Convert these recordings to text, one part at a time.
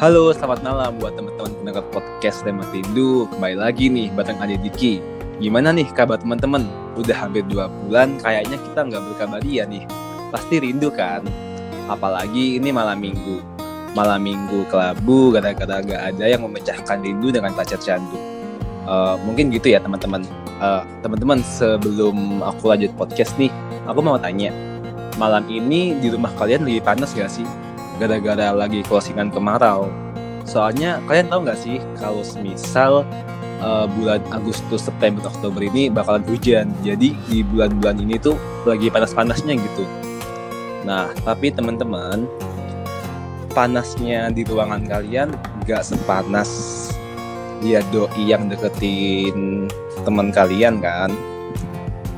Halo, selamat malam buat teman-teman pendengar podcast Tema Rindu. Kembali lagi nih bareng Ade Diki. Gimana nih kabar teman-teman? Udah hampir dua bulan, kayaknya kita nggak berkabaria nih. Pasti rindu kan? Apalagi ini malam minggu. Malam minggu kelabu gara-gara gak ada yang memecahkan rindu dengan pacar candu. Uh, mungkin gitu ya teman-teman. Uh, teman-teman sebelum aku lanjut podcast nih, aku mau tanya. Malam ini di rumah kalian lagi panas gak sih? Gara-gara lagi closingan kemarau. Soalnya kalian tahu nggak sih kalau misal uh, bulan Agustus, September, Oktober ini bakalan hujan. Jadi di bulan-bulan ini tuh lagi panas-panasnya gitu. Nah, tapi teman-teman, panasnya di ruangan kalian nggak sepanas dia doi yang deketin teman kalian kan.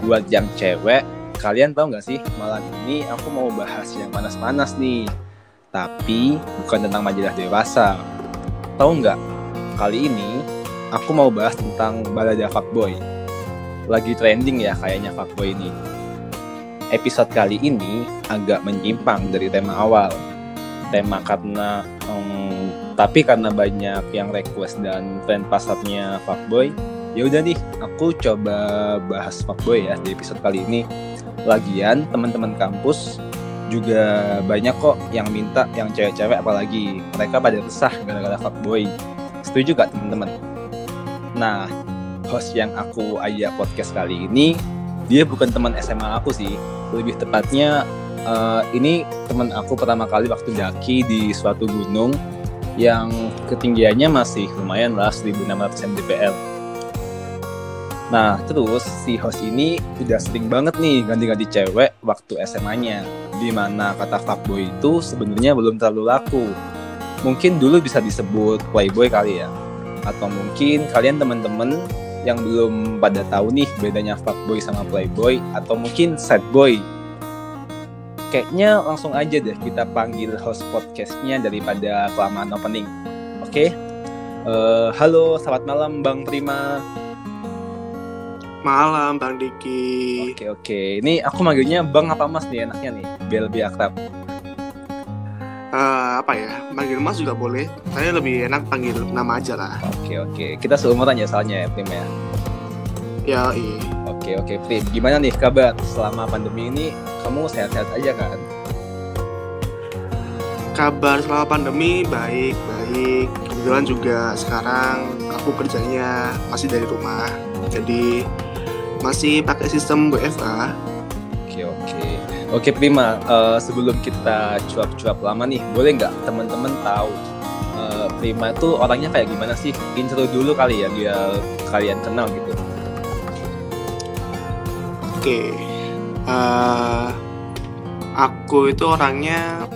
Buat yang cewek, kalian tahu nggak sih malam ini aku mau bahas yang panas-panas nih tapi bukan tentang majalah dewasa. Tahu nggak? Kali ini aku mau bahas tentang balada fuckboy. Lagi trending ya kayaknya fuckboy ini. Episode kali ini agak menyimpang dari tema awal. Tema karena um, tapi karena banyak yang request dan trend pasarnya fuckboy, ya udah nih aku coba bahas fuckboy ya di episode kali ini. Lagian teman-teman kampus juga banyak kok yang minta yang cewek-cewek apalagi mereka pada resah gara-gara fuckboy. Setuju gak teman-teman? Nah host yang aku ajak podcast kali ini dia bukan teman SMA aku sih. Lebih tepatnya uh, ini teman aku pertama kali waktu daki di suatu gunung yang ketinggiannya masih lumayan lah 1600 mdpl Nah, terus si host ini udah sering banget nih ganti-ganti cewek waktu SMA-nya. Di mana kata fuckboy itu sebenarnya belum terlalu laku. Mungkin dulu bisa disebut playboy kali ya. Atau mungkin kalian temen-temen yang belum pada tahu nih bedanya fuckboy sama playboy atau mungkin sad boy. Kayaknya langsung aja deh kita panggil host podcastnya daripada kelamaan opening. Oke? Okay? Uh, halo, selamat malam Bang Prima. Malam Bang Diki. Oke oke. Ini aku manggilnya Bang apa Mas nih enaknya nih, biar lebih akrab. Uh, apa ya? Panggil Mas juga boleh. Saya lebih enak panggil nama aja lah. Oke oke. Kita seumuran ya soalnya ya Prim ya. Ya iya. Oke oke Prim. Gimana nih kabar selama pandemi ini? Kamu sehat-sehat aja kan? Kabar selama pandemi baik baik. Kebetulan juga sekarang aku kerjanya masih dari rumah. Jadi masih pakai sistem WFA. Oke oke oke Prima. Uh, sebelum kita cuap-cuap lama nih, boleh nggak teman-teman tahu uh, Prima itu orangnya kayak gimana sih? Intro dulu kali ya biar kalian kenal gitu. Oke, uh, aku itu orangnya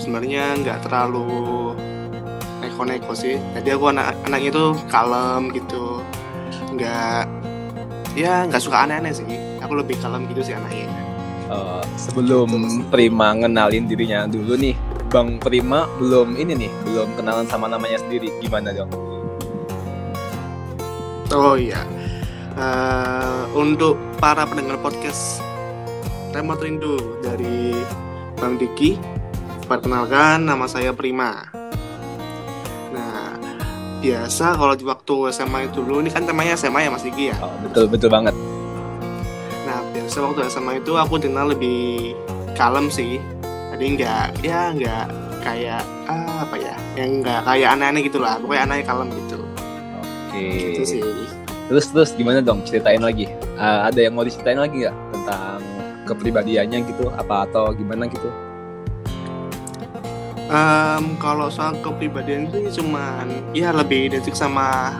sebenarnya nggak terlalu neko-neko sih. Jadi aku anak anaknya tuh kalem gitu, nggak ya nggak suka aneh-aneh sih. Aku lebih kalem gitu sih anaknya. Uh, sebelum Prima ngenalin dirinya dulu nih Bang Prima belum ini nih belum kenalan sama namanya sendiri. Gimana dong? Oh iya. Uh, untuk para pendengar podcast Remote Rindu dari Bang Diki perkenalkan nama saya Prima biasa kalau di waktu SMA itu dulu ini kan temanya SMA ya Mas Diki ya? Oh, betul betul banget. Nah biasa waktu SMA itu aku kenal lebih kalem sih. Jadi nggak ya nggak kayak ah, apa ya yang nggak kayak aneh-aneh gitulah pokoknya aneh kalem gitu. Oke. Okay. gitu sih. Terus terus gimana dong? Ceritain lagi. Uh, ada yang mau diceritain lagi nggak tentang kepribadiannya gitu? Apa atau gimana gitu Um, kalau soal kepribadian itu cuman ya lebih identik sama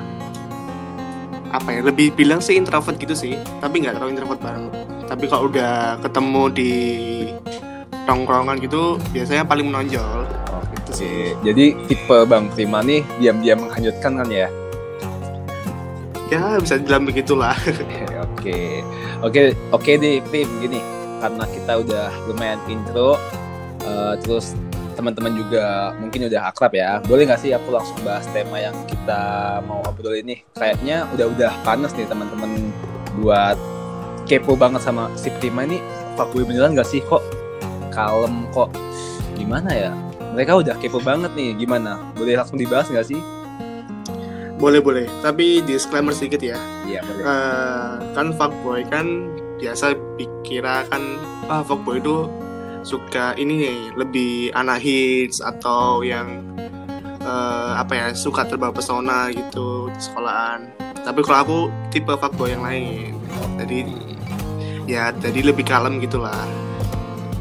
apa ya lebih bilang sih introvert gitu sih tapi nggak terlalu introvert banget tapi kalau udah ketemu di tongkrongan gitu biasanya paling menonjol. Oh, gitu sih. jadi tipe bang Prima nih diam-diam menghanyutkan kan ya? Ya bisa dibilang begitulah. Oke oke oke deh Prim gini. Karena kita udah lumayan intro uh, terus teman-teman juga mungkin udah akrab ya. Boleh nggak sih aku langsung bahas tema yang kita mau obrol ini? Kayaknya udah-udah panas nih teman-teman buat kepo banget sama si Prima ini. Fuckboy beneran nggak sih? Kok kalem kok gimana ya? Mereka udah kepo banget nih gimana? Boleh langsung dibahas nggak sih? Boleh boleh. Tapi disclaimer sedikit ya. Iya boleh. Eh, kan fuckboy kan biasa dikira kan ah fuckboy itu suka ini nih lebih anak hits atau yang eh, apa ya suka terbawa pesona gitu di sekolahan. Tapi kalau aku tipe fuckboy yang lain. Jadi ya jadi lebih kalem gitulah.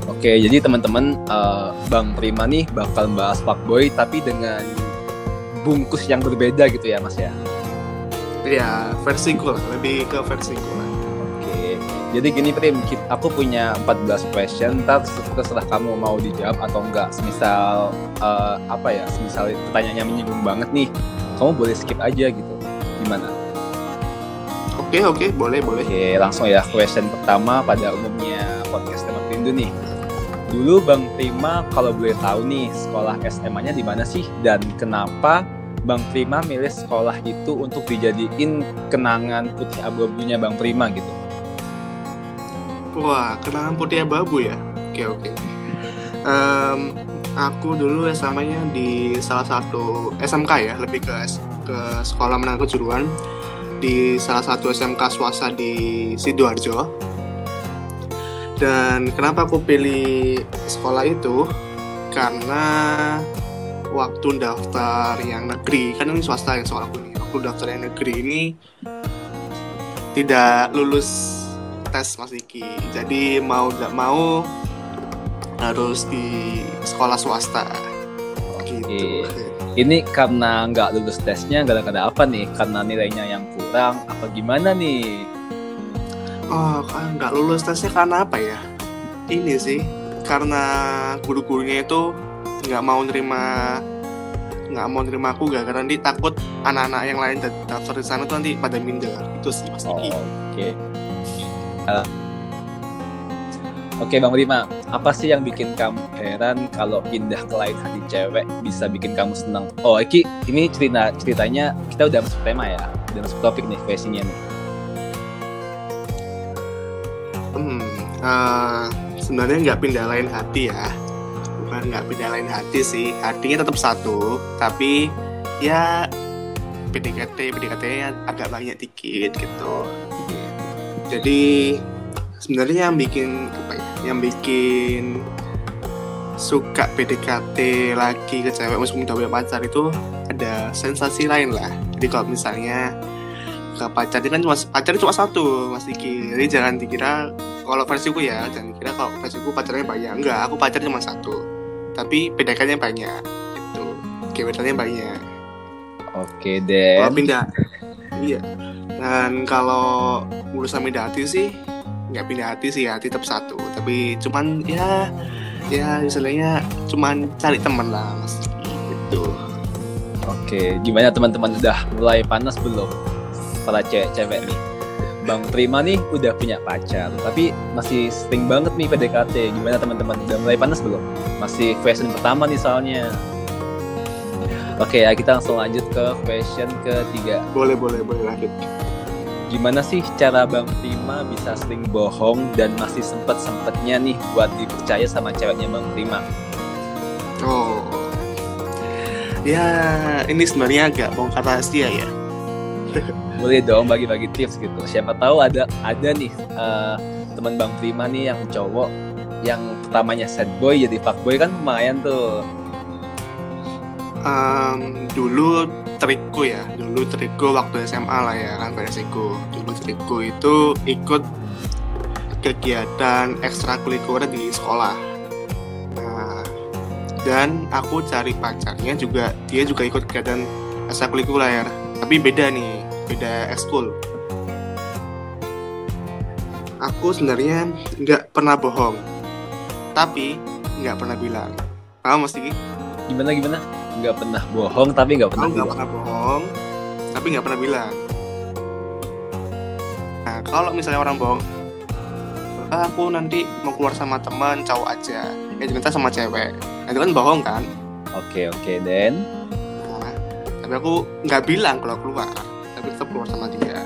Oke jadi teman-teman eh, bang Prima nih bakal bahas fuckboy tapi dengan bungkus yang berbeda gitu ya mas ya? Ya versiku lah lebih ke versiku lah Oke, jadi gini Prim, aku punya 14 question, ntar terserah kamu mau dijawab atau enggak. Semisal eh, apa ya, semisal pertanyaannya menyinggung banget nih, kamu boleh skip aja gitu. Gimana? oke oke boleh boleh Oke, langsung ya question pertama pada umumnya podcast tema Perindu nih. Dulu Bang Prima kalau boleh tahu nih sekolah SMA-nya di mana sih dan kenapa Bang Prima milih sekolah itu untuk dijadiin kenangan putih abu-abunya Bang Prima gitu. Wah, kenangan putih abu ya. Oke oke. Em, aku dulu SMA-nya di salah satu SMK ya, lebih ke ke sekolah menengah kejuruan di salah satu SMK swasta di sidoarjo. Dan kenapa aku pilih sekolah itu? Karena waktu daftar yang negeri kan ini swasta yang sekolahku nih. Waktu daftar yang negeri ini tidak lulus tes Mas Diki. Jadi mau nggak mau harus di sekolah swasta. Gitu. Ini karena nggak lulus tesnya gara-gara apa nih? Karena nilainya yang kurang apa gimana nih? Oh, kan nggak lulus tesnya karena apa ya? Ini sih karena guru-gurunya itu nggak mau nerima nggak mau nerima aku gak karena nanti takut anak-anak yang lain daftar di sana tuh nanti pada minder itu sih Mas Oh. Oke. Eh, Oke Bang Rima, apa sih yang bikin kamu heran kalau pindah ke lain hati cewek bisa bikin kamu senang? Oh, Eki, ini cerita ceritanya kita udah masuk tema ya, udah masuk topik nih questionnya nih. Hmm, eh, sebenarnya nggak pindah lain hati ya. Bukan nggak pindah lain hati sih. Hatinya tetap satu, tapi ya PDKT PDKT agak banyak dikit gitu. Jadi sebenarnya yang bikin apa ya? Yang bikin suka PDKT lagi ke cewek meskipun udah punya pacar itu ada sensasi lain lah. Jadi kalau misalnya ke pacar itu kan cuma pacar cuma satu Mas Diki. Jadi jangan dikira kalau versiku ya, jangan dikira kalau versiku pacarnya banyak. Enggak, aku pacar cuma satu. Tapi PDKT-nya banyak. Gitu. Gebetannya banyak. Oke Kalau deh. pindah iya. Dan kalau urusan pindah hati sih nggak pindah hati sih hati tetap satu. Tapi cuman ya ya istilahnya cuman cari teman lah Mas. Gitu. Oke, gimana teman-teman udah mulai panas belum? Para cewek-cewek nih. Bang Prima nih udah punya pacar, tapi masih sering banget nih PDKT. Gimana teman-teman? Udah mulai panas belum? Masih question pertama nih soalnya. Oke ya, kita langsung lanjut ke question ketiga. Boleh boleh boleh lanjut. Gimana sih cara Bang Prima bisa sering bohong dan masih sempet-sempetnya nih buat dipercaya sama ceweknya Bang Prima? Oh. Ya, ini sebenarnya agak bongkar rahasia ya. boleh dong bagi-bagi tips gitu siapa tahu ada ada nih eh, teman bang Prima nih yang cowok yang pertamanya sad boy jadi fuck boy kan lumayan tuh Em, dulu trikku ya, dulu trikku waktu SMA lah ya kan versiku. Dulu trikku itu ikut kegiatan ekstrakurikuler di sekolah. Nah, dan aku cari pacarnya juga dia juga ikut kegiatan ekstrakurikuler, tapi beda nih, beda ekskul. Aku sebenarnya nggak pernah bohong, tapi nggak pernah bilang. Kamu mesti gimana gimana nggak pernah bohong tapi nggak pernah nggak pernah bohong, tapi nggak pernah bilang. Nah, kalau misalnya orang bohong, "Ah, aku nanti mau keluar sama teman cowok aja, ya ternyata sama cewek. Nah, itu kan bohong kan? oke oke dan Nah, tapi aku nggak bilang kalau keluar, tapi tetap keluar sama dia.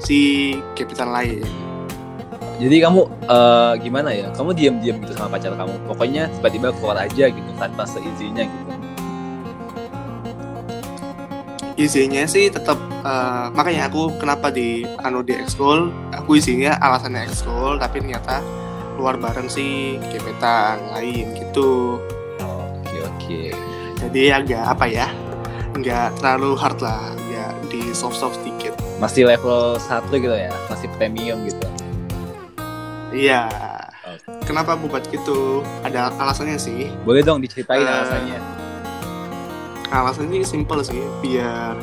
Si gebetan lain. jadi kamu eh, gimana ya kamu diam-diam gitu sama pacar kamu pokoknya tiba-tiba keluar aja gitu tanpa seizinnya gitu Izinnya sih tetap eh, makanya aku kenapa di anu di ekskul, aku izinnya alasannya ekskul tapi ternyata keluar bareng sih gebetan lain gitu. oke oke Jadi agak apa ya? nggak terlalu hard lah, ya di soft soft sedikit. masih level satu gitu ya masih premium gitu Iya. Oke. Kenapa buat gitu? Ada alasannya sih. boleh dong diceritain Eh, alasannya Alasannya simple sih, biar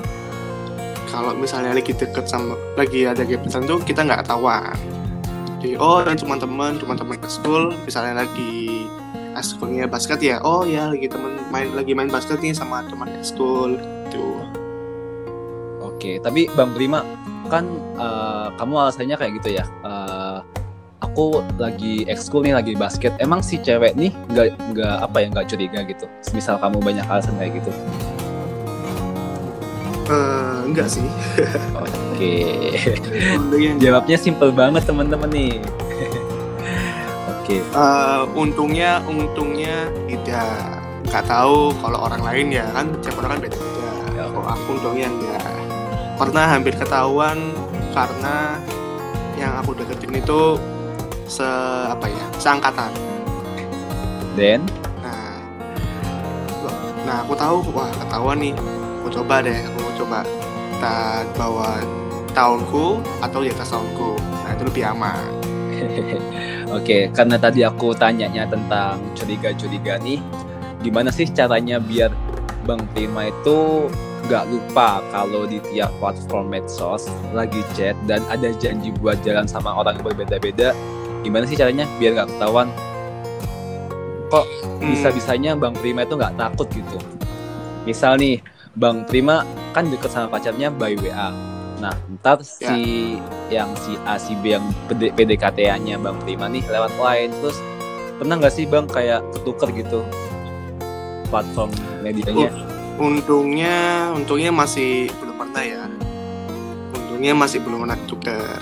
kalau misalnya lagi deket sama lagi ada gebetan tuh kita nggak ketahuan. Jadi oh ini cuma teman, cuma teman school. Misalnya lagi ekskulnya basket ya, oh ya lagi temen main lagi main basket nih sama teman ekskul gitu. Oke, tapi Bang Prima kan eh, kamu alasannya kayak gitu ya. Eh, aku lagi ekskul nih, lagi basket. Emang si cewek nih nggak nggak apa ya nggak curiga gitu. Misal kamu banyak alasan kayak gitu. Eh, enggak sih. Oke, Untungnya, jawabnya simple banget teman-teman nih. Oke, eh, untungnya, untungnya tidak. Nggak tahu kalau orang lain ya kan, tiap orang kan beda-beda. Ya. Kalau aku untungnya enggak. Pernah hampir ketahuan karena yang aku deketin itu se apa ya, seangkatan. then Nah, nah aku tahu wah ketahuan nih. Aku coba deh, aku coba kita bawa tahunku atau di atas tahunku. Nah itu lebih aman. Oke, karena tadi aku tanyanya tentang curiga-curiga nih, gimana sih caranya biar Bang Prima itu nggak lupa kalau di tiap platform medsos lagi chat dan ada janji buat jalan sama orang yang berbeda-beda, gimana sih caranya biar nggak ketahuan? Hmm, Bisa-bisanya Bang Prima itu nggak takut gitu. Misal nih, Bang Prima kan deket sama pacarnya by WA. Nah, ntar si yang si A si B yang PD, PDKT-nya Bang Prima nih lewat line terus pernah nggak sih Bang kayak ketuker gitu platform medianya? Untungnya, untungnya masih belum pernah ya. Untungnya masih belum pernah tuker.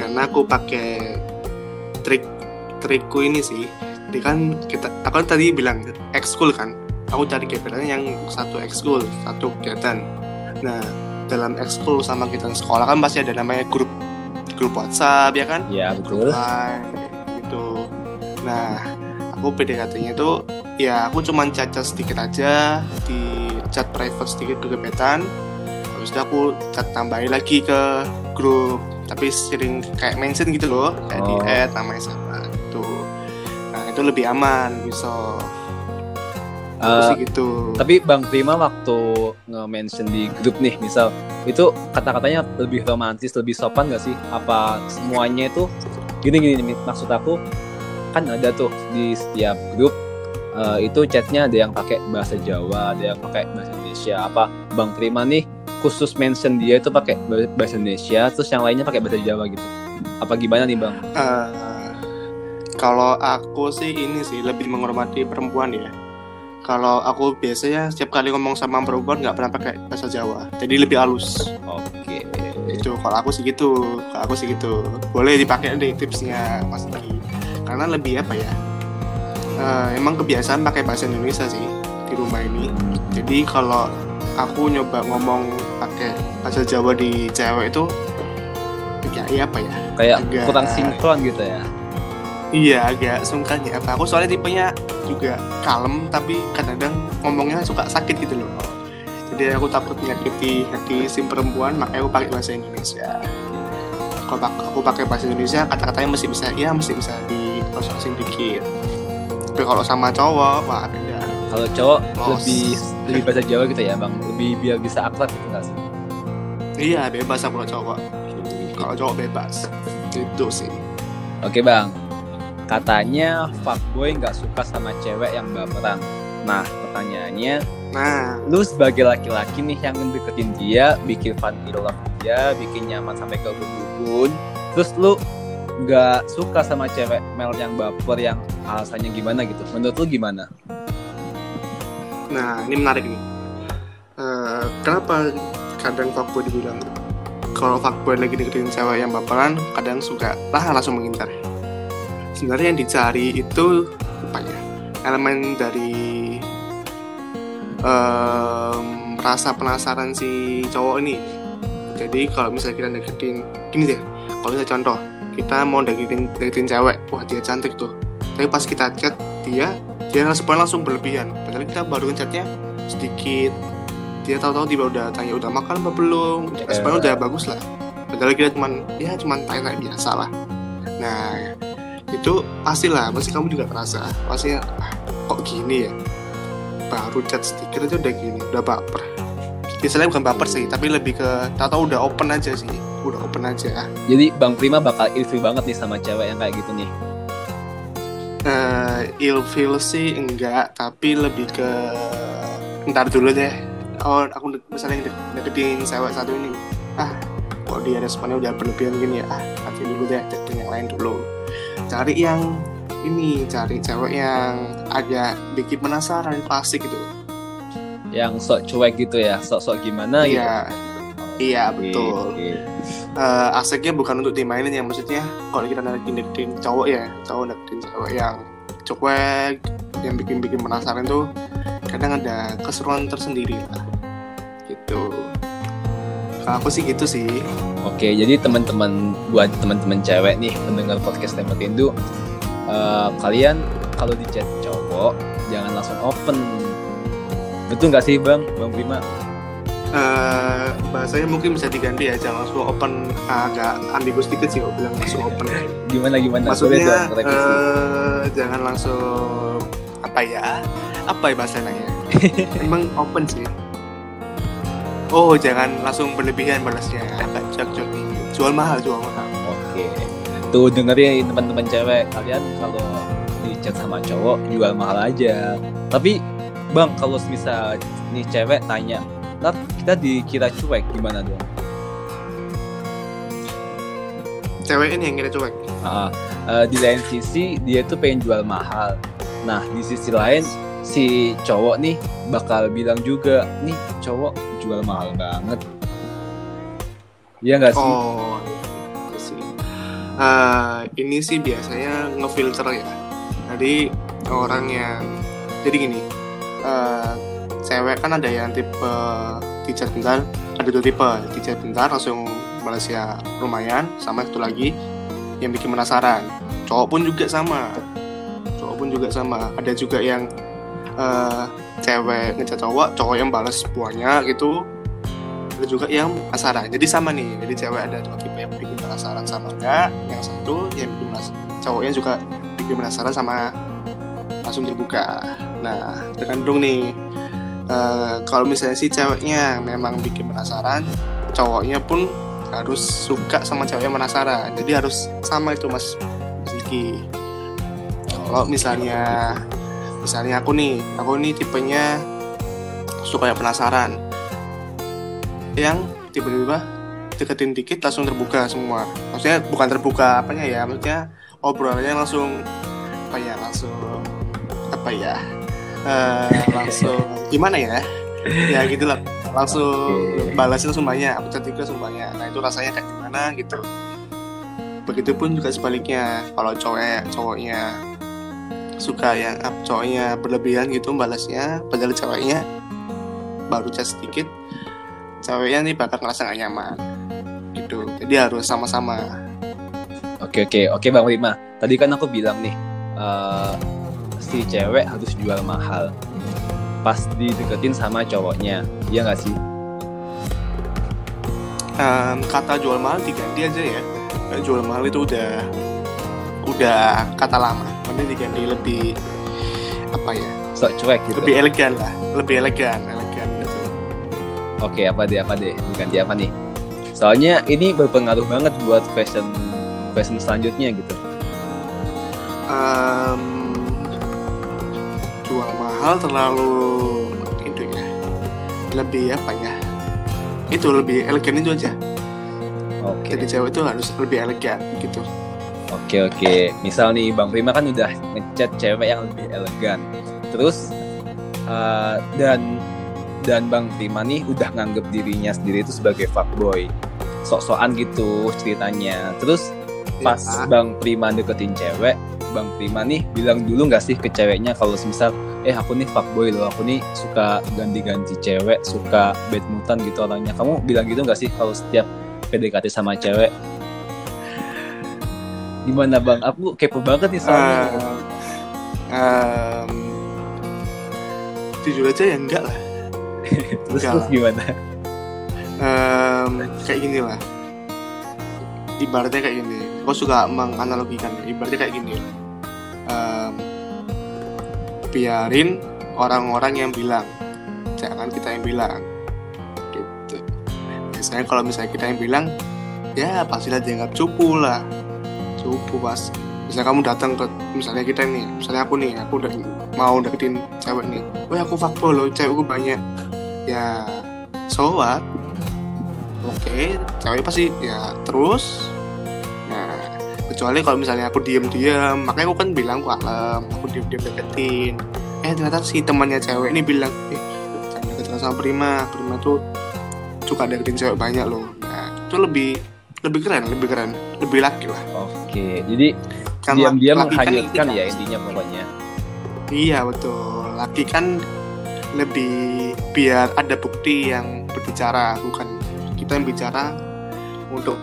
Karena aku pakai trik trikku ini sih. Jadi kan kita, aku kan tadi bilang ekskul kan. Aku cari gebetannya yang satu ekskul, satu kegiatan. Nah, dalam ekskul sama kegiatan sekolah kan pasti ada namanya grup grup WhatsApp ya kan? Ya betul. Line, gitu. Nah, aku PDKT-nya itu ya aku cuman cacat sedikit aja di chat private sedikit ke gebetan. Itu aku chat tambahin lagi ke grup tapi sering kayak mention gitu loh kayak di Oh. add namanya siapa gitu nah itu lebih aman bisa sih gitu tapi Bang Prima waktu nge-mention di grup nih misal itu kata-katanya lebih romantis, lebih sopan gak sih? Apa semuanya itu gini gini nih, maksud aku kan ada tuh di setiap grup eh, itu chatnya ada yang pakai bahasa Jawa, ada yang pakai bahasa Indonesia. Apa Bang Prima nih khusus mention dia itu pakai bahasa Indonesia, terus yang lainnya pakai bahasa Jawa gitu. Apa gimana nih Bang? Eh, kalau aku sih ini sih lebih menghormati perempuan ya. Kalau aku biasanya setiap kali ngomong sama perempuan nggak pernah pakai bahasa Jawa, jadi lebih halus. Oke. Itu kalau aku sih gitu, kalau aku sih gitu. Boleh dipakai deh tipsnya Mas Niki. Karena lebih apa ya? eh, emang kebiasaan pakai bahasa Indonesia sih di rumah ini. Jadi kalau aku nyoba ngomong pakai bahasa Jawa di cewek itu ya, ya apa ya? Kayak Agak- kurang sinkron gitu ya. Iya agak sungkan ya apa aku soalnya tipenya juga kalem tapi kadang-kadang ngomongnya suka sakit gitu loh jadi aku takut menyakiti hati si perempuan makanya aku pakai bahasa Indonesia kalau aku pakai bahasa Indonesia kata-katanya masih bisa ya masih bisa di processing dikit tapi kalau sama cowok wah beda Kalau cowok Los. lebih lebih bahasa Jawa gitu ya bang, lebih biar bisa akrab gitu nggak sih? Iya bebas sama cowok kalau cowok bebas itu sih Oke bang, katanya fuckboy nggak suka sama cewek yang baperan. Nah pertanyaannya, nah lu sebagai laki-laki nih yang deketin dia, bikin fun love dia, bikin nyaman sampai ke ubun-ubun, terus lu nggak suka sama cewek mel yang baper yang alasannya gimana gitu? Menurut lu gimana? Nah, ini menarik nih. Eh, kenapa kadang fuckboy dibilang kalau fuckboy lagi deketin cewek yang baperan kadang suka lah langsung mengincar. Sebenarnya yang dicari itu apa ya elemen dari em, rasa penasaran si cowok ini. Jadi kalau misalnya kita deketin gini deh kalau misalnya contoh kita mau deketin deketin cewek wah dia cantik tuh. Tapi pas kita chat dia dia respon langsung berlebihan. Padahal kita baru chatnya sedikit dia tahu-tahu tiba udah tanya udah makan apa belum? Responnya udah bagus lah. Padahal kita cuman ya cuman tanya biasa lah. Nah itu pastilah pasti kamu juga merasa pasti ah, kok gini ya? Baru chat sedikit aja udah gini udah baper. Biasanya bukan baper sih tapi lebih ke tahu-tahu udah open aja sih udah open aja. Jadi Bang Prima bakal ilfil banget nih sama cewek yang kayak gitu nih. eh ilfeel sih enggak tapi lebih ke ntar dulu deh oh aku misalnya de- deketin cewek satu ini. Ah kok dia responnya udah berlebihan gini ya? Ah nanti dulu deh deketin yang lain dulu. Cari yang ini cari cewek yang agak bikin penasaran klasik gitu. Yang sok cuek gitu ya, sok-sok gimana gitu. iya iya Oke, betul. oke. Eh, asiknya bukan untuk dimainin ya maksudnya kalau kita deketin deketin cowok ya cowok deketin cewek yang cuek yang bikin bikin penasaran tuh kadang ada keseruan tersendiri lah. Gitu. Kalau aku sih gitu sih. Oke, jadi teman-teman buat teman-teman cewek nih mendengar podcast Tembak Rindu, eh, kalian kalau di chat cowok jangan langsung open. Betul nggak sih bang, bang Prima? Eh, bahasanya mungkin bisa diganti ya jangan langsung open. Agak ambigus dikit sih kalau bilang langsung open. Gimana gimana? Maksudnya eh, jangan langsung apa ya apa ya bahasanya emang open sih. Oh jangan langsung berlebihan balasnya. Agak cocok nih jual mahal jual mahal. Oke, tuh dengerin teman-teman cewek kalian kalau di chat sama cowok jual mahal aja. Tapi bang kalau misal nih cewek tanya, ntar kita dikira cuek gimana dong? cewek ini yang kita cuek? Ah, eh, di lain sisi dia tuh pengen jual mahal. Nah di sisi lain si cowok nih bakal bilang juga nih cowok jual mahal banget. Iya nggak sih? oh itu sih. Eh, ini sih biasanya ngefilter ya. Jadi orang yang jadi gini eh, cewek kan ada yang tipe chat bentar ada dua tipe chat bentar langsung balas ya lumayan sama satu lagi yang bikin penasaran. Cowok pun juga sama. Cowok pun juga sama. Ada juga yang eh, cewek ngechat cowok cowok yang balas banyak gitu. Ada juga yang penasaran. Jadi sama nih jadi cewek ada dua tipe yang bikin penasaran sama enggak yang satu yang bikin penasaran cowoknya juga bikin penasaran sama langsung terbuka nah tergantung nih eh, kalau misalnya si ceweknya memang bikin penasaran cowoknya pun harus suka sama cewek yang penasaran. Jadi harus sama itu mas Diki kalau misalnya misalnya aku nih aku nih tipenya suka yang penasaran. Yang tiba-tiba deketin dikit langsung terbuka semua. Maksudnya bukan terbuka apanya ya maksudnya obrolannya langsung apa ya langsung apa ya eh, langsung gimana ya? Ya gitulah langsung Oke. balasnya langsung banyak aku cantiknya langsung banyak. Nah itu rasanya kayak gimana gitu. Begitupun juga sebaliknya kalau cowoknya cowoknya suka yang up cowoknya berlebihan gitu balasnya padahal ceweknya baru chat sedikit ceweknya nih bakal ngerasa gak nyaman gitu jadi harus sama-sama Oke oke oke bang Rima. Tadi kan aku bilang nih eh, si cewek harus jual mahal. Pas dideketin sama cowoknya, iya nggak sih? Em, kata jual mahal diganti aja ya jual mahal itu udah udah kata lama mending diganti lebih apa ya Sok cuek gitu. lebih elegan lah lebih elegan elegan gitu Oke apa deh apa deh diganti apa nih? Soalnya ini berpengaruh banget buat fashion fashion selanjutnya gitu. Em, jual mahal terlalu itu ya. Lebih apa ya? Itu lebih elegan itu aja. Oke. Jadi cewek itu harus lebih elegan gitu oke oke. Misal nih Bang Prima kan udah ngechat cewek yang lebih elegan. Terus eh, dan dan Bang Prima nih udah nganggep dirinya sendiri itu sebagai fuckboy. sok-sokan gitu ceritanya terus pas Ya. Bang Prima deketin cewek Bang Prima nih bilang dulu nggak sih ke ceweknya kalau misal eh aku nih fuckboy loh aku nih suka ganti-ganti cewek suka bad mutan gitu orangnya kamu bilang gitu nggak sih kalau setiap PDKT sama cewek gimana bang? Aku kepo banget nih soalnya. Eh, em, jujur aja ya enggak lah. Terus enggak terus lah. gimana? Em, kayak gini lah. Ibaratnya kayak gini. Aku suka menganalogikan. Ibaratnya kayak gini. Em, biarin orang-orang yang bilang. Jangan kita yang bilang. Gitu. Biasanya kalau misalnya kita yang bilang ya pastilah dianggap cupu lah cupu pas misalnya kamu datang ke misalnya kita nih misalnya aku nih aku udah mau deketin cewek nih. Wah aku fuckboy loh cewekku banyak. Ya so what? Oke cewek pasti ya terus. Nah kecuali kalau misalnya aku diem-diem makanya aku kan bilang aku aku diem-diem deketin. Eh ternyata si temannya cewek ini bilang eh jangan deketin sama Prima Prima tuh suka deketin cewek banyak loh. Nah itu lebih lebih keren lebih keren lebih laki lah oke jadi Kan diam-diam kan menghanyutkan ya intinya pokoknya Iya betul. Laki kan lebih biar ada bukti yang berbicara, bukan kita yang bicara untuk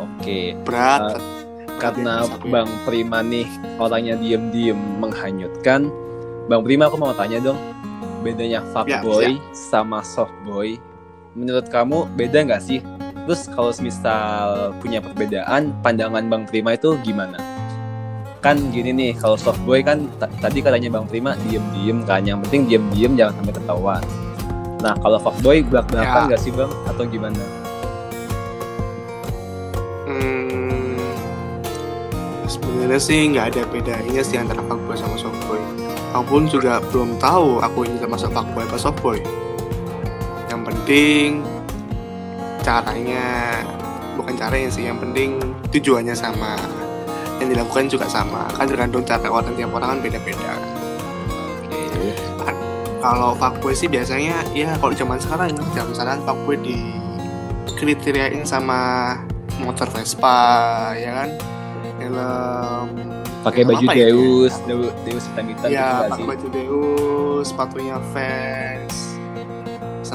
oke berat. Uh, karena Sapu ya. Bang Prima nih orangnya diem-diem menghanyutkan. Bang Prima aku mau tanya dong, bedanya fuckboy sama softboy. Menurut kamu beda nggak sih? Terus kalau misal punya perbedaan, pandangan Bang Prima itu gimana? Kan gini nih, kalau softboy kan t- tadi katanya Bang Prima diem-diem kan, yang penting diem-diem jangan sampai ketahuan. Nah kalau fuckboy belak-belakan Ya. nggak sih Bang? Atau gimana? Hmm, sebenarnya sih nggak ada bedanya sih antara fuckboy sama softboy. Aku pun juga belum tahu aku ini termasuk fuckboy apa softboy. Penting caranya bukan caranya sih, yang penting tujuannya sama. Yang dilakukan juga sama. Kan tergantung cara orang tiap orang kan beda-beda. Oke. Kalau fuckboy sih biasanya ya kalau zaman sekarang zaman sekarang fuckboy di kriteriain sama motor Vespa ya kan helm Pakai baju apa ya? Deus, Deus, Deus gitu ya nggak pakai baju Deus sepatunya Vans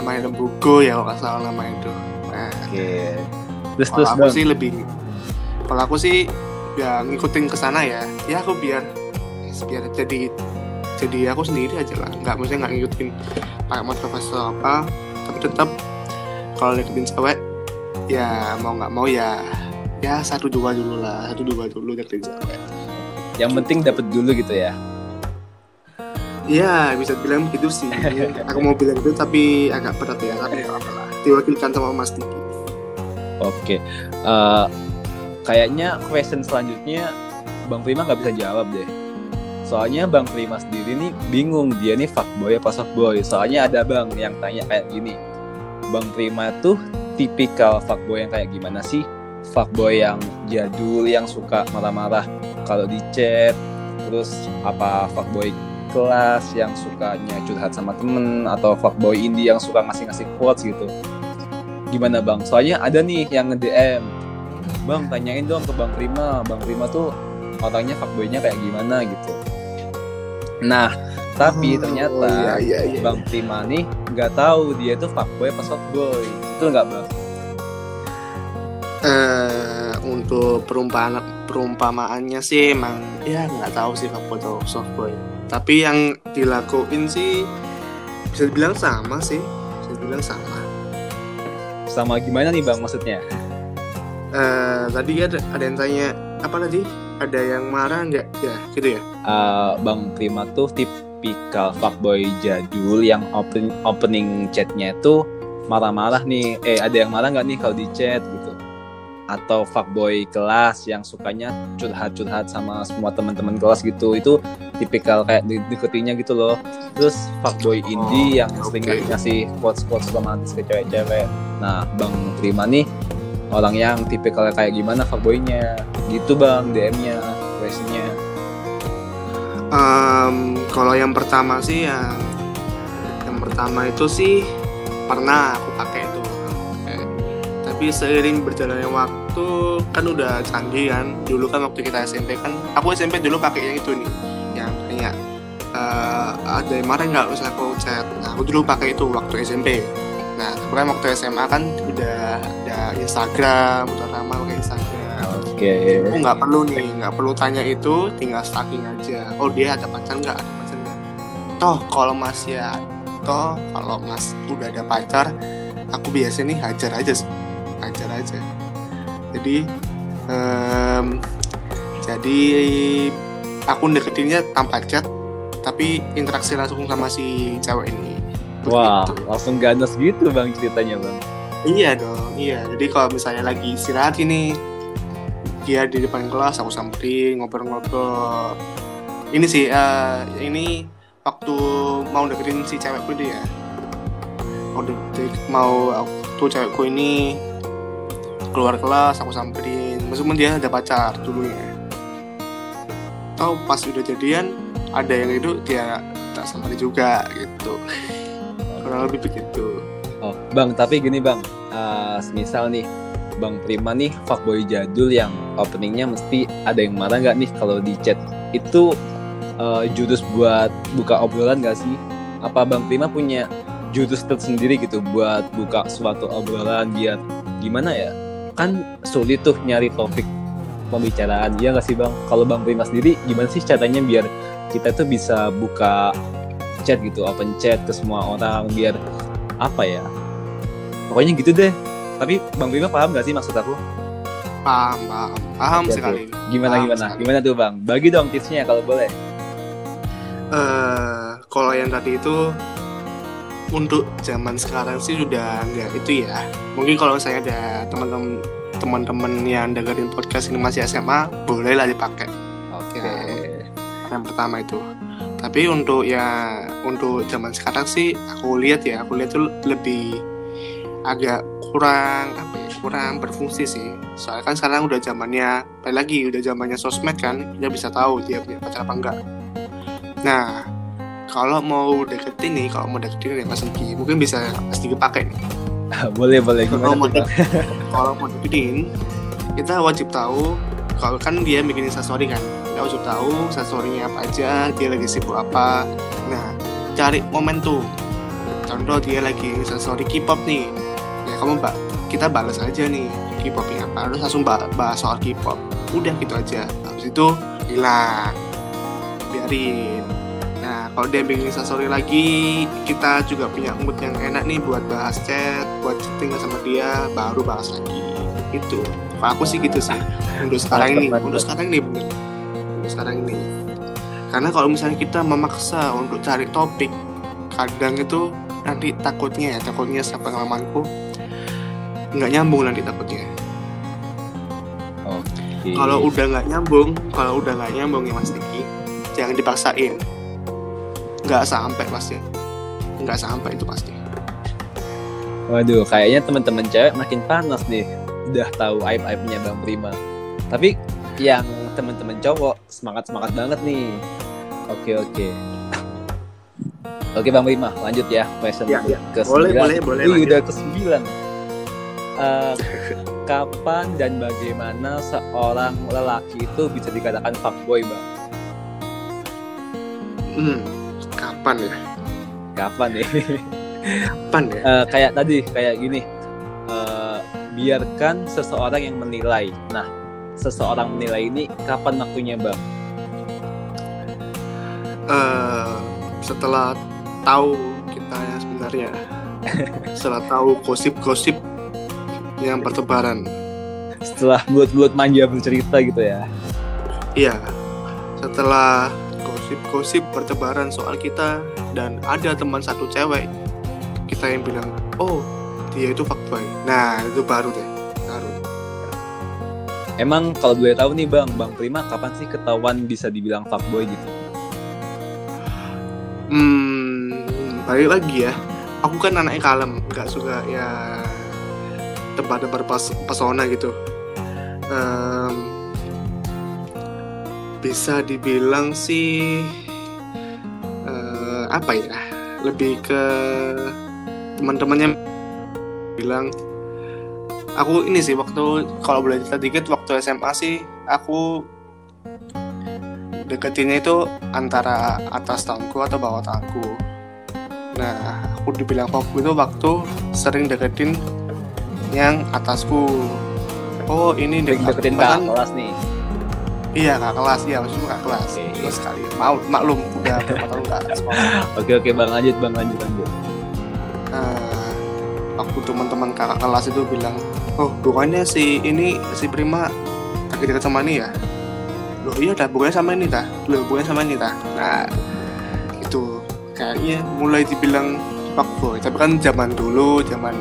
sama helm Bugo ya kalau nggak salah namanya itu nah Oke. Terus kalau terus aku sih lebih kalau aku sih ya ngikutin ke sana ya. Ya aku biar biar jadi jadi aku sendiri aja lah. Nggak maksudnya nggak ngikutin pakai motor Vespa apa. Tapi tetap kalau deketin cewek ya mau nggak mau ya ya satu dua dulu lah. Satu dua dulu deketin cewek. Yang penting dapat dulu gitu ya. Iya bisa bilang begitu sih aku mau bilang itu tapi agak berat ya tapi nggak apa lah diwakilkan sama Mas Diki Oke. Eh, kayaknya question selanjutnya Bang Prima nggak bisa jawab deh. Soalnya Bang Prima sendiri nih bingung dia nih fuckboy apa softboy. Soalnya ada Bang yang tanya kayak gini. Bang Prima tuh tipikal fuckboy yang kayak gimana sih? Fuckboy yang jadul yang suka marah-marah kalau di chat. Terus apa fuckboy kelas yang sukanya curhat sama temen atau fuckboy indie yang suka ngasih-ngasih quotes gitu gimana bang? Soalnya ada nih yang nge-DM Bang tanyain dong ke Bang Prima Bang Prima tuh orangnya fuckboynya kayak gimana gitu Nah tapi ternyata oh, iya, iya, iya. Bang Prima nih nggak tahu dia tuh fuckboy apa softboy Itu nggak bang? eh untuk perumpamaan perumpamaannya sih emang ya nggak tahu sih fuckboy atau softboy tapi yang dilakuin sih bisa dibilang sama sih. Bisa dibilang sama. Sama gimana nih bang maksudnya? eh tadi ada ada yang tanya apa tadi? Ada yang marah nggak? Ya gitu ya. Eh, Bang Prima tuh tipikal fuckboy jadul yang open, opening chatnya itu marah-marah nih. Eh ada yang marah nggak nih kalau di chat gitu atau fuckboy kelas yang sukanya curhat-curhat sama semua teman-teman kelas gitu. Itu tipikal kayak di deketinya gitu loh. Terus fuckboy indie yang oke. sering ngasih quotes-quotes romantis ke cewek-cewek. Nah Bang Prima nih orang yang tipikal kayak gimana fuckboynya? Gitu bang DM-nya questionnya Em, kalau yang pertama sih yang yang pertama itu sih pernah aku pakai tapi seiring berjalannya waktu kan udah canggih kan. Dulu kan waktu kita SMP kan aku SMP dulu pakai yang itu nih yang kayak eh, ada yang marah nggak usah aku chat nah aku dulu pakai itu waktu SMP nah kemudian waktu SMA kan udah ada Instagram udah lama pakai Instagram. Oke. aku nggak perlu nih nggak perlu tanya itu tinggal stalking aja. Oh dia ada pacar nggak? Ada pacar nggak? Toh kalau mas ya toh kalau mas udah ada pacar aku biasa nih hajar aja sih hajar aja jadi em, jadi aku deketinnya tanpa chat tapi interaksi langsung sama si cewek ini Wah, langsung ganas gitu bang ceritanya bang. Iya dong, iya. Jadi kalau misalnya lagi istirahat ini, dia di depan kelas, aku samperin ngobrol-ngobrol. Ini sih, eh, ini waktu mau deketin si cewekku dia. Mau deket, mau waktu cewekku ini keluar kelas, aku samperin. Meskipun dia ada pacar dulunya. Tahu pas udah jadian, ada yang itu dia tak samperin juga gitu. Kurang lebih begitu. Oh, bang, tapi gini bang, Eh misal nih, bang Prima nih fuckboy jadul yang openingnya mesti ada yang marah nggak nih kalau di chat itu eh, jurus buat buka obrolan nggak sih? Apa bang Prima punya jurus tersendiri gitu buat buka suatu obrolan biar gimana ya? Kan sulit tuh nyari topik pembicaraan, iya nggak sih bang? Kalau bang Prima sendiri gimana sih caranya biar kita tuh bisa buka chat gitu, open chat ke semua orang biar apa ya? Pokoknya gitu deh. Tapi Bang Bima paham gak sih maksud aku? Paham, paham, paham Oke, sekali. Gimana Paham gimana? sekali. Gimana tuh Bang? Bagi dong tipsnya kalau boleh. eh kalau yang tadi itu untuk zaman sekarang sih sudah nggak itu ya. Mungkin kalau saya ada teman-teman teman-teman yang dengerin podcast ini masih SMA, bolehlah dipakai Oke. Ya. yang pertama itu. Tapi untuk ya untuk zaman sekarang sih aku lihat ya, aku lihat tuh lebih agak kurang apa ya, kurang berfungsi sih. Soalnya kan sekarang udah zamannya, lagi udah zamannya sosmed kan, dia bisa tahu dia punya pacar apa enggak. Nah, kalau mau deketin nih, kalau mau deketin nih Mas Niki, mungkin bisa Mas Niki pakai nih. boleh boleh Kalau mau, Bang? kalau mau deketin, kita wajib tahu kalau kan dia bikin instastory kan, kita wajib tahu instastorynya apa aja, dia lagi sibuk apa. Nah, cari momentum. Contoh dia lagi instastory K-pop nih, ya kamu mbak, kita balas aja nih K-popnya apa, terus langsung ba- bahas soal K-pop. Udah gitu aja. Habis itu hilang, biarin. Kalau dia bikin instastory lagi, kita juga punya mood yang enak nih buat bahas chat, buat chatting sama dia, baru bahas lagi. Itu. Kalau aku sih gitu sih. Untuk sekarang ini, untuk sekarang ini bener. Untuk sekarang ini. Karena kalau misalnya kita memaksa untuk cari topik, kadang itu nanti takutnya ya, takutnya sepengalamanku nggak nyambung nanti takutnya. Kalau udah nggak nyambung, kalau udah nggak nyambung ya Mas Diki, jangan dipaksain. Nggak sampai pasti. Nggak sampai itu pasti. Waduh, kayaknya teman-teman cewek makin panas nih. Udah tahu aib-aibnya Bang Prima. Tapi yang teman-teman cowok semangat-semangat banget nih. Oke, oke. Oke Bang Prima, lanjut ya question Ya, ya. ke Boleh, sembilan. boleh, boleh, Wih, lanjut. udah ke sembilan. Eh, kapan dan bagaimana seorang lelaki itu bisa dikatakan fuckboy, Bang? Hmm, kapan ya? Kapan nih? Kapan ya? Eh, kayak tadi, kayak gini. Eh, biarkan seseorang yang menilai. Nah, seseorang menilai ini kapan waktunya, Bang? Eh, setelah tahu kita yang sebenarnya, setelah tahu gosip-gosip yang bertebaran, Setelah bulat-bulat manja bercerita gitu ya. iya. Setelah gosip-gosip bertebaran soal kita dan ada teman satu cewek, kita yang bilang, oh dia itu fuckboy. Nah itu baru deh, baru. Emang kalau boleh tahu nih, Bang, Bang Prima kapan sih ketahuan bisa dibilang fuckboy gitu? Hmm, balik lagi ya. Aku kan anaknya kalem, nggak suka ya tempat-tempat pesona gitu. Em, bisa dibilang sih eh, apa ya? Lebih ke teman-temannya bilang aku ini sih waktu kalau boleh cerita dikit waktu SMA sih aku deketinnya itu antara atas tahunku atau bawah tahunku nah aku dibilang fuckboy itu waktu sering deketin yang atasku. Oh ini deketin kakak kelas nih iya kak kelas iya maksudnya kak kelas Oke. terus sekali mau maklum udah berapa tahun kak sekolah oke oke bang lanjut bang lanjut lanjut Nah, waktu teman-teman kakak kelas itu bilang, oh bukannya si ini si Prima lagi dekat sama ini ya? Loh iya dah, bukannya sama ini dah? Loh bukannya sama ini dah? Nah, itu kayaknya mulai dibilang fuckboy. Tapi kan zaman dulu, zaman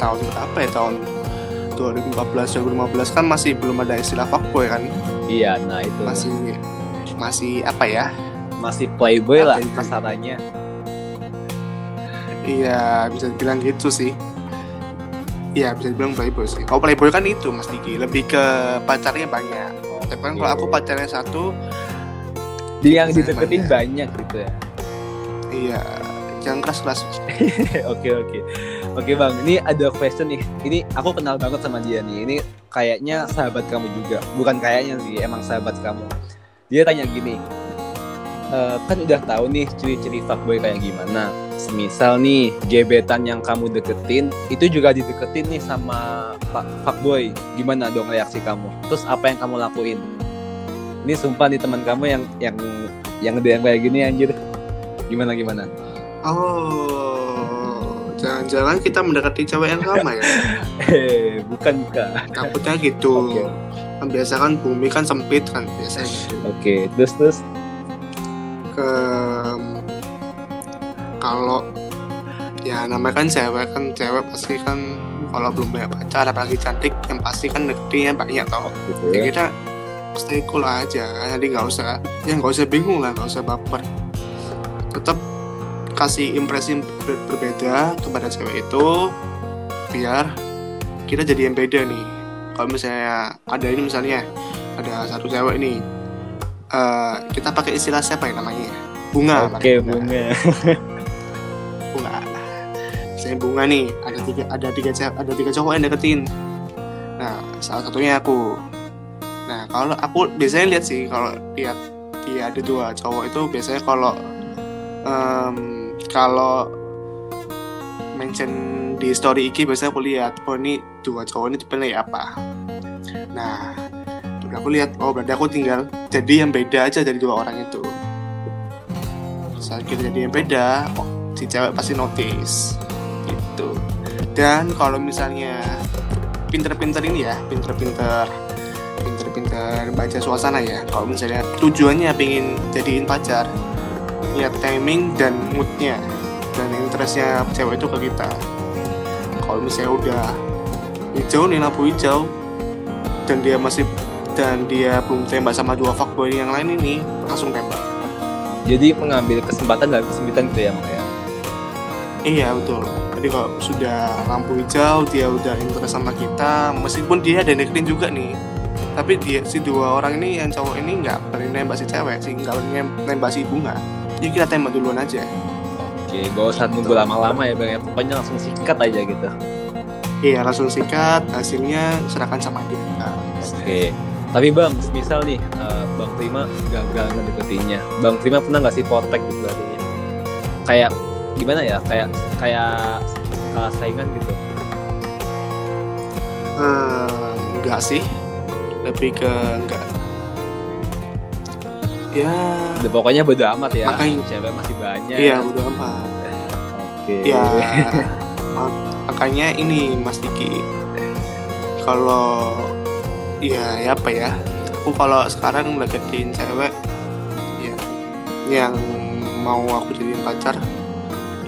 tahun apa ya tahun 2014 2015 kan masih belum ada istilah fuckboy kan? Iya nah itu Masih masih apa ya? masih playboy lah itu? kasarannya Iya bisa dibilang gitu sih. Iya bisa dibilang playboy sih. Kalau playboy kan itu Mas Diki lebih ke pacarnya banyak. Tapi kan kalau aku pacarnya satu, dia yang dideketin banyak. banyak gitu ya iya jangan keras keras. oke oke oke bang. Ini ada question nih. Ini aku kenal banget sama dia nih. Ini kayaknya sahabat kamu juga. Bukan kayaknya sih emang sahabat kamu. Dia tanya gini "Eh, kan udah tahu nih ciri-ciri fuckboy kayak gimana. Semisal nih gebetan yang kamu deketin itu juga dideketin nih sama fuckboy. Gimana dong reaksi kamu? Terus apa yang kamu lakuin? Ini sumpah nih teman kamu yang yang yang yang kayak gini anjir. Gimana gimana? Oh, jangan-jangan kita mendekati cewek yang sama ya? Eh, bukan bukan. Takutnya gitu. Oke. Kan biasa kan bumi kan sempit kan biasanya gitu. Oke, terus terus. Ke kalau ya namanya kan cewek kan cewek pasti kan kalau belum punya pacar apalagi cantik yang pasti kan deketinnya banyak tau Gitu ya ya. kita stay cool aja jadi nggak usah ya nggak usah bingung lah nggak usah baper tetap kasih impresi ber- berbeda kepada cewek itu biar kita jadi yang beda nih. Kalau misalnya ada ini misalnya ada satu cewek nih eh, kita pakai istilah siapa ya namanya? Bunga. Oke, pakai bunga. bunga. Misalnya bunga nih ada tiga ada tiga cewek ada tiga cowok yang deketin. Nah salah satunya aku. Nah kalau aku biasanya lihat sih kalau lihat dia ada dua cowok itu biasanya kalau em, kalau mention di story iki biasanya aku lihat oh ini dua cowok ini tipenya ya apa? Nah terus aku lihat oh berarti aku tinggal jadi yang beda aja dari dua orang itu. Saat kita jadi yang beda oh, si cewek pasti notice gitu. Dan kalau misalnya pinter-pinter ini ya pinter-pinter pinter-pinter baca suasana ya. Kalau misalnya tujuannya pengen jadiin pacar lihat timing dan moodnya dan interestnya cewek itu ke kita kalau misalnya udah hijau nih lampu hijau dan dia masih dan dia belum tembak sama dua fuckboy yang lain ini langsung tembak Jadi mengambil kesempatan dalam kesempitan gitu ya, Mak ya. Iya betul. Jadi kalau sudah lampu hijau, dia udah interest sama kita, meskipun dia ada deketin juga nih. Tapi dia si dua orang ini yang cowok ini nggak berani nembak si cewek, sih nggak berani nem- nembak si bunga. Jadi kita tembak duluan aja. Oke, gak usah nunggu lama-lama ya, Bang. ya. Pokoknya langsung sikat aja gitu. Iya langsung sikat, hasilnya serahkan sama dia. Nah, Oke. Tapi Bang, misal nih eh, Bang Prima gagal ngedeketinnya. Bang Prima pernah nggak sih potek gitu artinya? Kayak gimana ya? Kayak kayak kalah saingan gitu. eh, enggak sih, lebih ke enggak. Ya, Udah, pokoknya bodo amat ya. Makanya- Cewek masih banyak. iya udah amat. Oke. ya mak- makanya ini Mas Diki kalau ya ya apa ya aku kalau sekarang deketin cewek ya yang mau aku jadiin pacar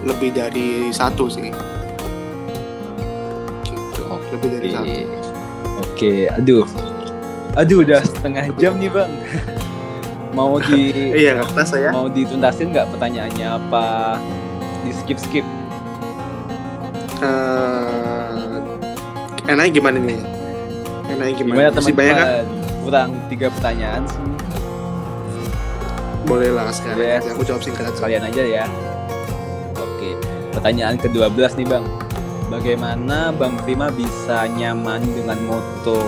lebih dari satu sih gitu lebih dari satu Oke. Oke, aduh. Aduh, udah setengah jam nih, Bang. Mau di iya nggak kerasa ya. mau dituntasin nggak pertanyaannya apa? Di skip skip. Eh, enaknya gimana nih? Enaknya gimana, gimana Masih banyak kan kurang tiga pertanyaan sih. Boleh lah sekarang Yes. aja. aku jawab singkat aja. Kalian aja ya. Oke pertanyaan ke-12 nih bang. Bagaimana Bang Prima bisa nyaman dengan moto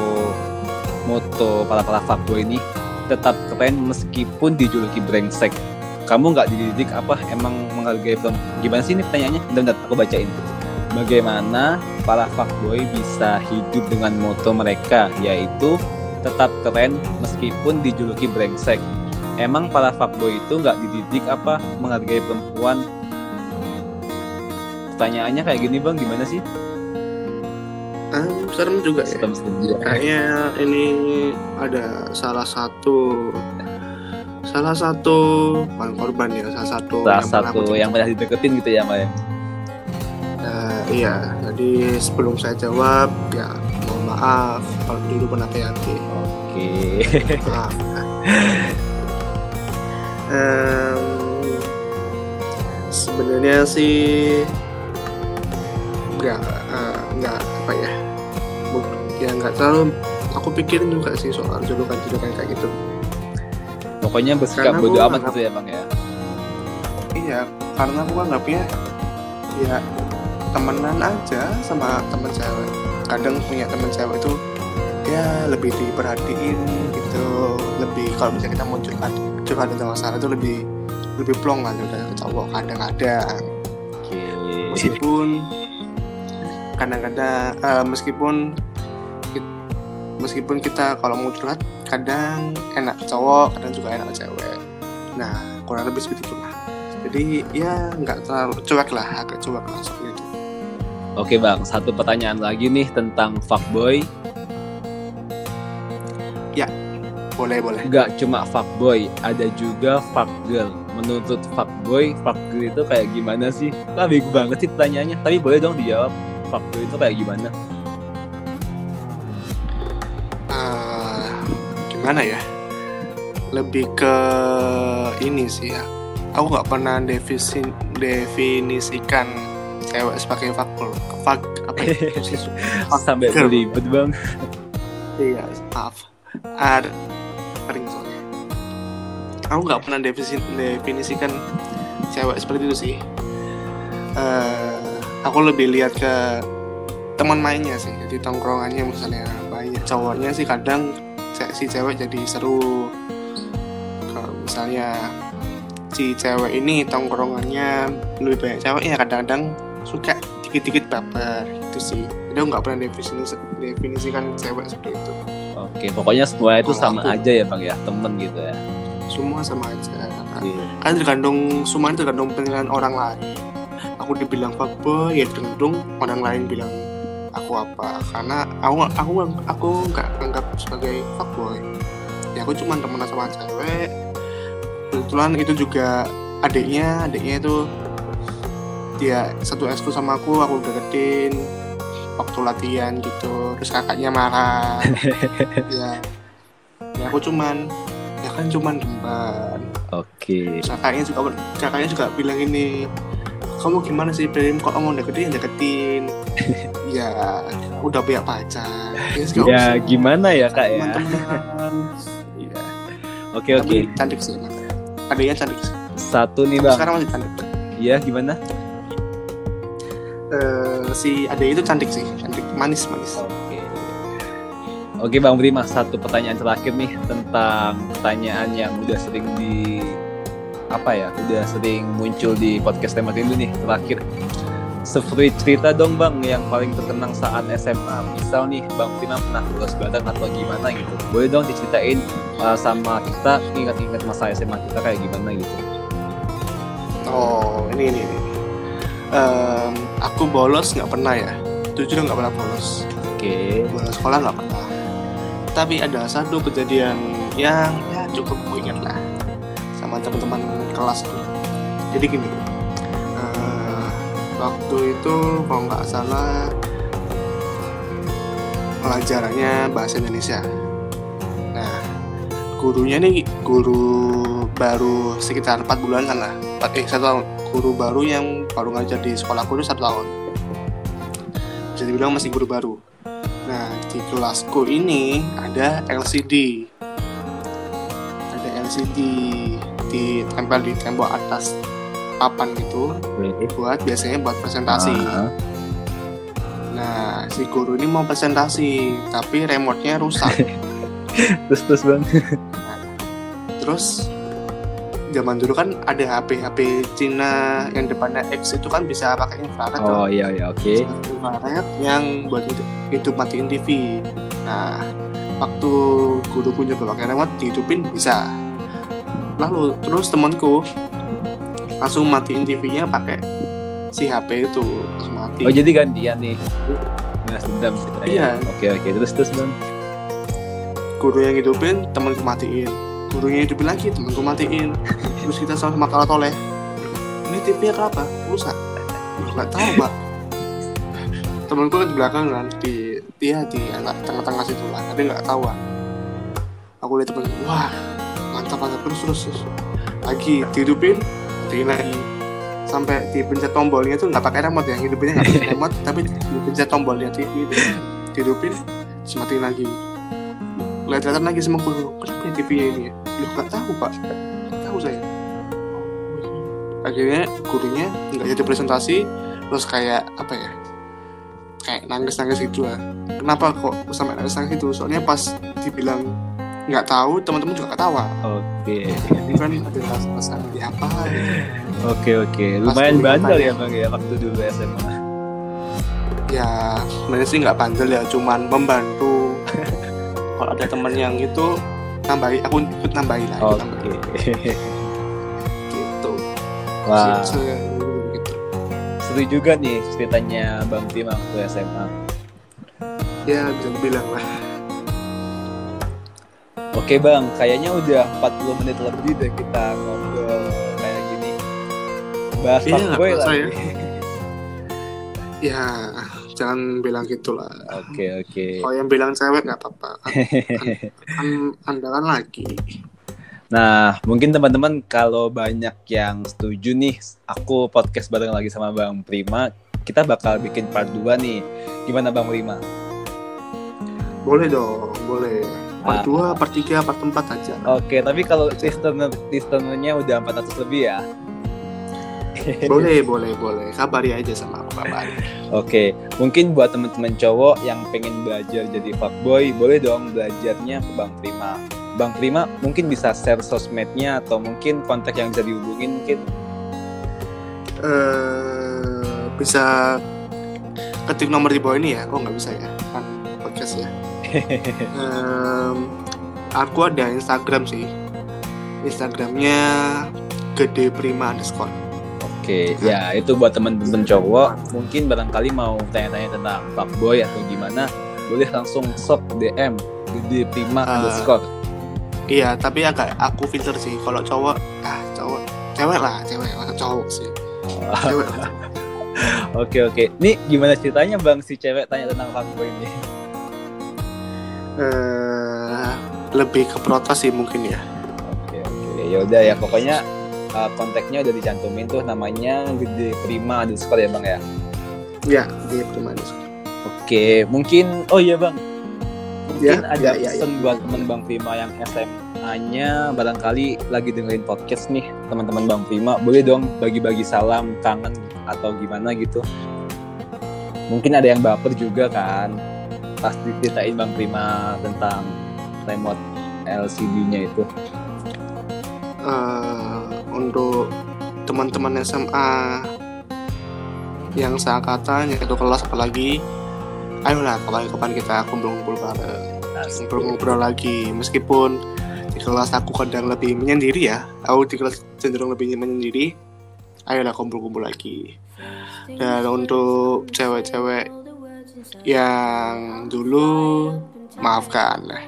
moto para para fuckboy ini tetap keren meskipun dijuluki brengsek. Kamu nggak dididik apa emang menghargai perempuan? Gimana sih ini pertanyaannya? Bentar, aku bacain. Bagaimana para fuckboy bisa hidup dengan moto mereka yaitu tetap keren meskipun dijuluki brengsek. Emang para fuckboy itu nggak dididik apa menghargai perempuan? Pertanyaannya kayak gini bang, gimana sih? Ah, serem juga ya. Serem. Kayaknya ini ada salah satu salah satu bukan korban ya, salah satu Salah yang satu pernah yang pernah dideketin gitu ya, Maya. Nah, iya, jadi sebelum saya jawab ya mohon maaf kalau dulu pernah hati Oke. Maaf. Em, sebenarnya sih nggak eh, nggak nggak terlalu aku pikirin juga sih soal julukan-julukan kayak gitu Pokoknya bersikap bodo amat gitu ya, Bang ya. iya karena aku anggapnya ya temenan aja sama temen cewek kadang punya temen cewek itu ya lebih diperhatiin gitu lebih kalau misalnya kita mau curhat tentang masalah itu lebih lebih plong kan udah ke cowok kadang-kadang Oke. meskipun kadang-kadang eh, meskipun meskipun kita kalau mau curhat kadang enak cowok kadang juga enak cewek nah kurang lebih seperti itulah jadi ya nggak terlalu cuek lah agak cuek lah seperti itu Oke, Bang. Satu pertanyaan lagi nih tentang fuckboy. boleh boleh Gak cuma fuckboy, ada juga fuckgirl. Menurut fuckboy, fuckgirl itu kayak gimana sih? Lah bego banget sih pertanyaannya. Tapi boleh dong dijawab. Fuckboy itu kayak gimana? Gimana ya lebih ke ini sih ya aku nggak pernah definisi definisikan cewek sebagai fuckgirl fuck apa ya Sampai beribet, Bang. Iya, maaf. Ada kering soalnya. Aku nggak pernah definisi, definisikan cewek seperti itu sih. Eh, aku lebih lihat ke teman mainnya sih. Jadi tongkrongannya misalnya banyak cowoknya sih kadang si cewek jadi seru. Kalau misalnya si cewek ini tongkrongannya lebih banyak ceweknya kadang-kadang suka dikit-dikit baper itu sih. Jadi aku nggak pernah definisi, definisikan cewek seperti itu. Oke, pokoknya semua itu Kalau sama aku- aja ya, Bang ya. Temen gitu ya. semua sama aja Iya. kan tergantung semua itu tergantung penilaian orang lain aku dibilang fuckboy ya tergantung orang lain bilang aku apa? Karena aku aku aku nggak anggap sebagai fuckboy. Ya aku cuma temenan sama cewek. Kebetulan itu juga adiknya adiknya itu dia satu ekskul sama aku aku deketin waktu latihan gitu. Terus kakaknya marah. Ya. Ya aku cuman ya kan cuman remban Oke. kakaknya juga kakaknya juga bilang ini kamu gimana sih Prim kok kamu deketin deketin ya udah punya pacar ya, Ya gimana ya, Kak ya? iya Oke, oke. cantik sih adiknya cantik sih Satu nih, Bang. sekarang masih cantik Iya, gimana? Eh, si adik itu cantik sih cantik manis manis Oke. Oke Bang Prima, satu pertanyaan terakhir nih tentang pertanyaan yang udah sering di apa ya, udah sering muncul di podcast tema Rindu nih terakhir. Seperti cerita dong Bang yang paling terkenang saat SMA. Misal nih Bang Prima pernah bolos badan atau gimana gitu. Boleh dong diceritain uh, sama kita ingat-ingat masa SMA kita kayak gimana gitu. oh ini ini, ini. Em, aku bolos nggak pernah ya jujur nggak pernah bolos Oke. bolos sekolah nggak pernah tapi ada satu kejadian yang ya cukup ku ingat lah sama teman-teman kelas tuh jadi gini waktu itu kalau nggak salah pelajarannya bahasa Indonesia. Nah gurunya nih guru baru sekitar 4 bulanan lah. Eh satu tahun. Guru baru yang baru ngajar di sekolahku itu satu tahun. Bisa dibilang masih guru baru. Nah, di kelasku ini ada LCD. Ada LCD ditempel di tembok atas papan gitu buat biasanya buat presentasi. Ah, Nah, si guru ini mau presentasi, tapi remote-nya rusak. terus terus bang Terus zaman dulu kan ada HP HP Cina yang depannya X itu kan bisa pakai infrared oh iya iya oke infrared yang buat hidup, hidup matiin TV. Nah, waktu guru punya pakai remote dihidupin bisa. Lalu terus temanku langsung matiin TV-nya pakai si HP itu mati. oh jadi gantian nih Nah, dendam ceritanya. Iya. Oke oke terus terus bang. Guru yang hidupin, temanku matiin. Guru yang hidupin lagi, temanku matiin. Terus kita sama-sama kalah toleh. Ini TV-nya kenapa? Rusak. Nggak tahu, Pak. Temanku kan di belakang kan, di dia di tengah-tengah situ lah, tapi nggak tahu kan. Aku lihat temen, wah mantap mantap terus terus terus. Lagi dihidupin, lagi. Sampai dipencet tombolnya tuh nggak pakai remote ya, hidupinnya nggak pakai remote, tapi dipencet tombolnya TV itu. Dihidupin, terus matiin lagi. Lihat-lihatan lagi sama guru kenapa ya TV-nya ini ya? Lu nggak tahu pak. Nggak tahu saya. Akhirnya gurunya nggak jadi presentasi terus kayak apa ya kayak nangis-nangis gitu lah. Kenapa kok sampai nangis-nangis itu soalnya pas dibilang nggak tahu teman-teman juga ketawa Oke ini kan ada di apa oke oke Pas lumayan bandel ya bang ya waktu dulu SMA. ya sebenarnya sih nggak bandel ya cuman membantu kalau ada teman yang itu nambahi aku ikut nambahi lah. Oke. gitu Wah se- gitu. seru juga nih ceritanya bang Tim waktu SMA. ya bisa dibilang lah Oke bang, kayaknya udah 40 menit lebih deh kita ngobrol kayak gini. Bahas Iya, fuckboy kerasa lagi. ya jangan bilang gitulah Oke oke. kalau yang bilang cewek nggak apa-apa kan, kan anda kan lagi Nah, mungkin teman-teman kalau banyak yang setuju nih, aku podcast bareng lagi sama Bang Prima, kita bakal bikin part 2 nih. Gimana Bang Prima? boleh dong boleh. Part dua part tiga part empat aja. Oke, tapi kalau listener listenernya udah 400 lebih ya. boleh boleh boleh. Kabari aja sama aku kabari Oke, mungkin buat teman-teman cowok yang pengen belajar jadi fuckboy, boleh dong belajarnya ke Bang Prima. Bang Prima mungkin bisa share sosmednya atau mungkin kontak yang bisa dihubungin mungkin. eh bisa ketik nomor di bawah ini ya. Oh nggak bisa ya? Kan podcast ya Em, aku ada Instagram sih Instagramnya gede prima underscore Oke, ya itu buat teman-teman cowok mungkin barangkali mau tanya-tanya tentang fuckboy atau gimana, boleh langsung shop DM gede prima Ah. underscore. iya tapi agak aku filter sih kalau cowok ah cowok cewek lah cewek masa cowok sih cewek lah. Oke oke, nih gimana ceritanya bang si cewek tanya tentang fuckboy ini? Eh, lebih ke protes sih mungkin ya. Oke oke, yaudah ya pokoknya uh, kontaknya udah dicantumin tuh namanya gede prima underscore ya bang ya. ya gede prima underscore. Oke, mungkin oh iya bang, mungkin Ya, ada ya, ya, pesan buat teman bang Prima yang SMA-nya barangkali lagi dengerin podcast nih teman-teman bang Prima, boleh dong bagi-bagi salam kangen atau gimana gitu. Mungkin ada yang baper juga kan, pas diceritain bang Prima tentang remote LCD-nya itu. Eh, untuk teman-teman SMA yang seangkatan yang satu kelas apalagi ayolah kapan-kapan kita kumpul-kumpul bareng ngobrol-ngobrol lagi. Meskipun di kelas aku kadang lebih menyendiri ya aku di kelas cenderung lebih menyendiri ayolah kumpul-kumpul lagi. Dan untuk cewek-cewek yang dulu maafkan lah.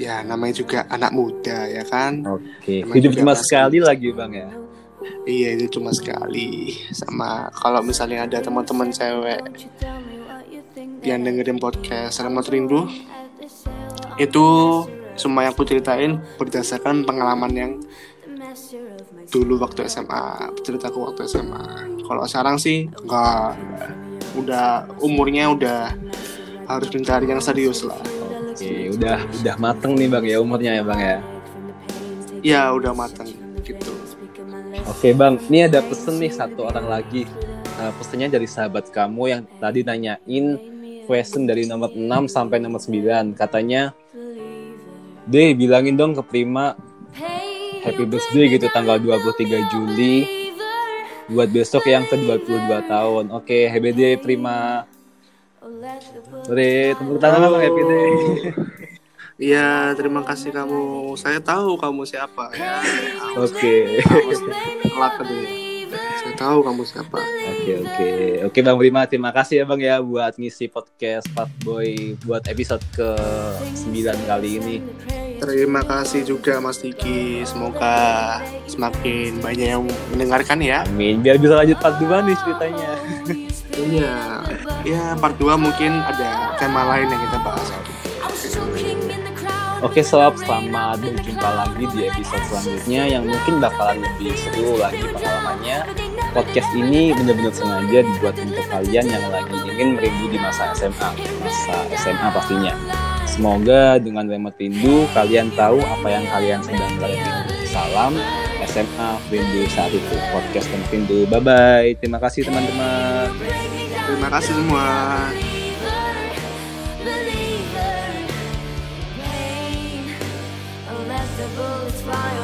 Ya namanya juga anak muda ya kan? Oke, Emang hidup cuma masih- sekali lagi bang ya. iya itu cuma sekali. Sama kalau misalnya ada teman-teman cewek yang dengerin podcast Selamat Rindu itu semua yang aku ceritain berdasarkan pengalaman yang dulu waktu SMA ceritaku waktu SMA kalau sekarang sih enggak. Udah umurnya udah harus mencari yang serius lah Oke, udah udah mateng nih bang ya umurnya ya bang ya. ya udah matang gitu Oke bang, ini ada pesen nih satu orang lagi. uh, pesannya dari sahabat kamu yang tadi nanyain question dari nomor 6 sampai nomor 9. Katanya, Deh, bilangin dong ke Prima happy birthday gitu tanggal 23 Juli buat besok yang ke-22 tahun. Oke, happy day Prima. Re, tepuk tangan happy day. Iya, terima kasih kamu. Saya tahu kamu siapa ya. Oke. Telat tadi. Tahu kamu siapa. Oke, oke. Oke, Bang Prima, terima kasih ya Bang ya buat ngisi podcast Pat Boy buat episode ke-9 kali ini. Terima kasih juga Mas Diki. Semoga semakin banyak yang mendengarkan ya. Amin. Biar bisa lanjut part 2 nih ceritanya. Iya. Ya, part 2 mungkin ada tema lain yang kita bahas. Oke sob, selamat berjumpa lagi di episode selanjutnya yang mungkin bakalan lebih seru lagi pengalamannya. Podcast ini benar-benar sengaja dibuat untuk kalian yang lagi ingin merindu di masa SMA, masa SMA pastinya. Semoga dengan remote rindu kalian tahu apa yang kalian sedang rindu. Salam SMA Rindu saat itu podcast dan rindu. Bye bye. Terima kasih teman-teman. Terima kasih semua. Fly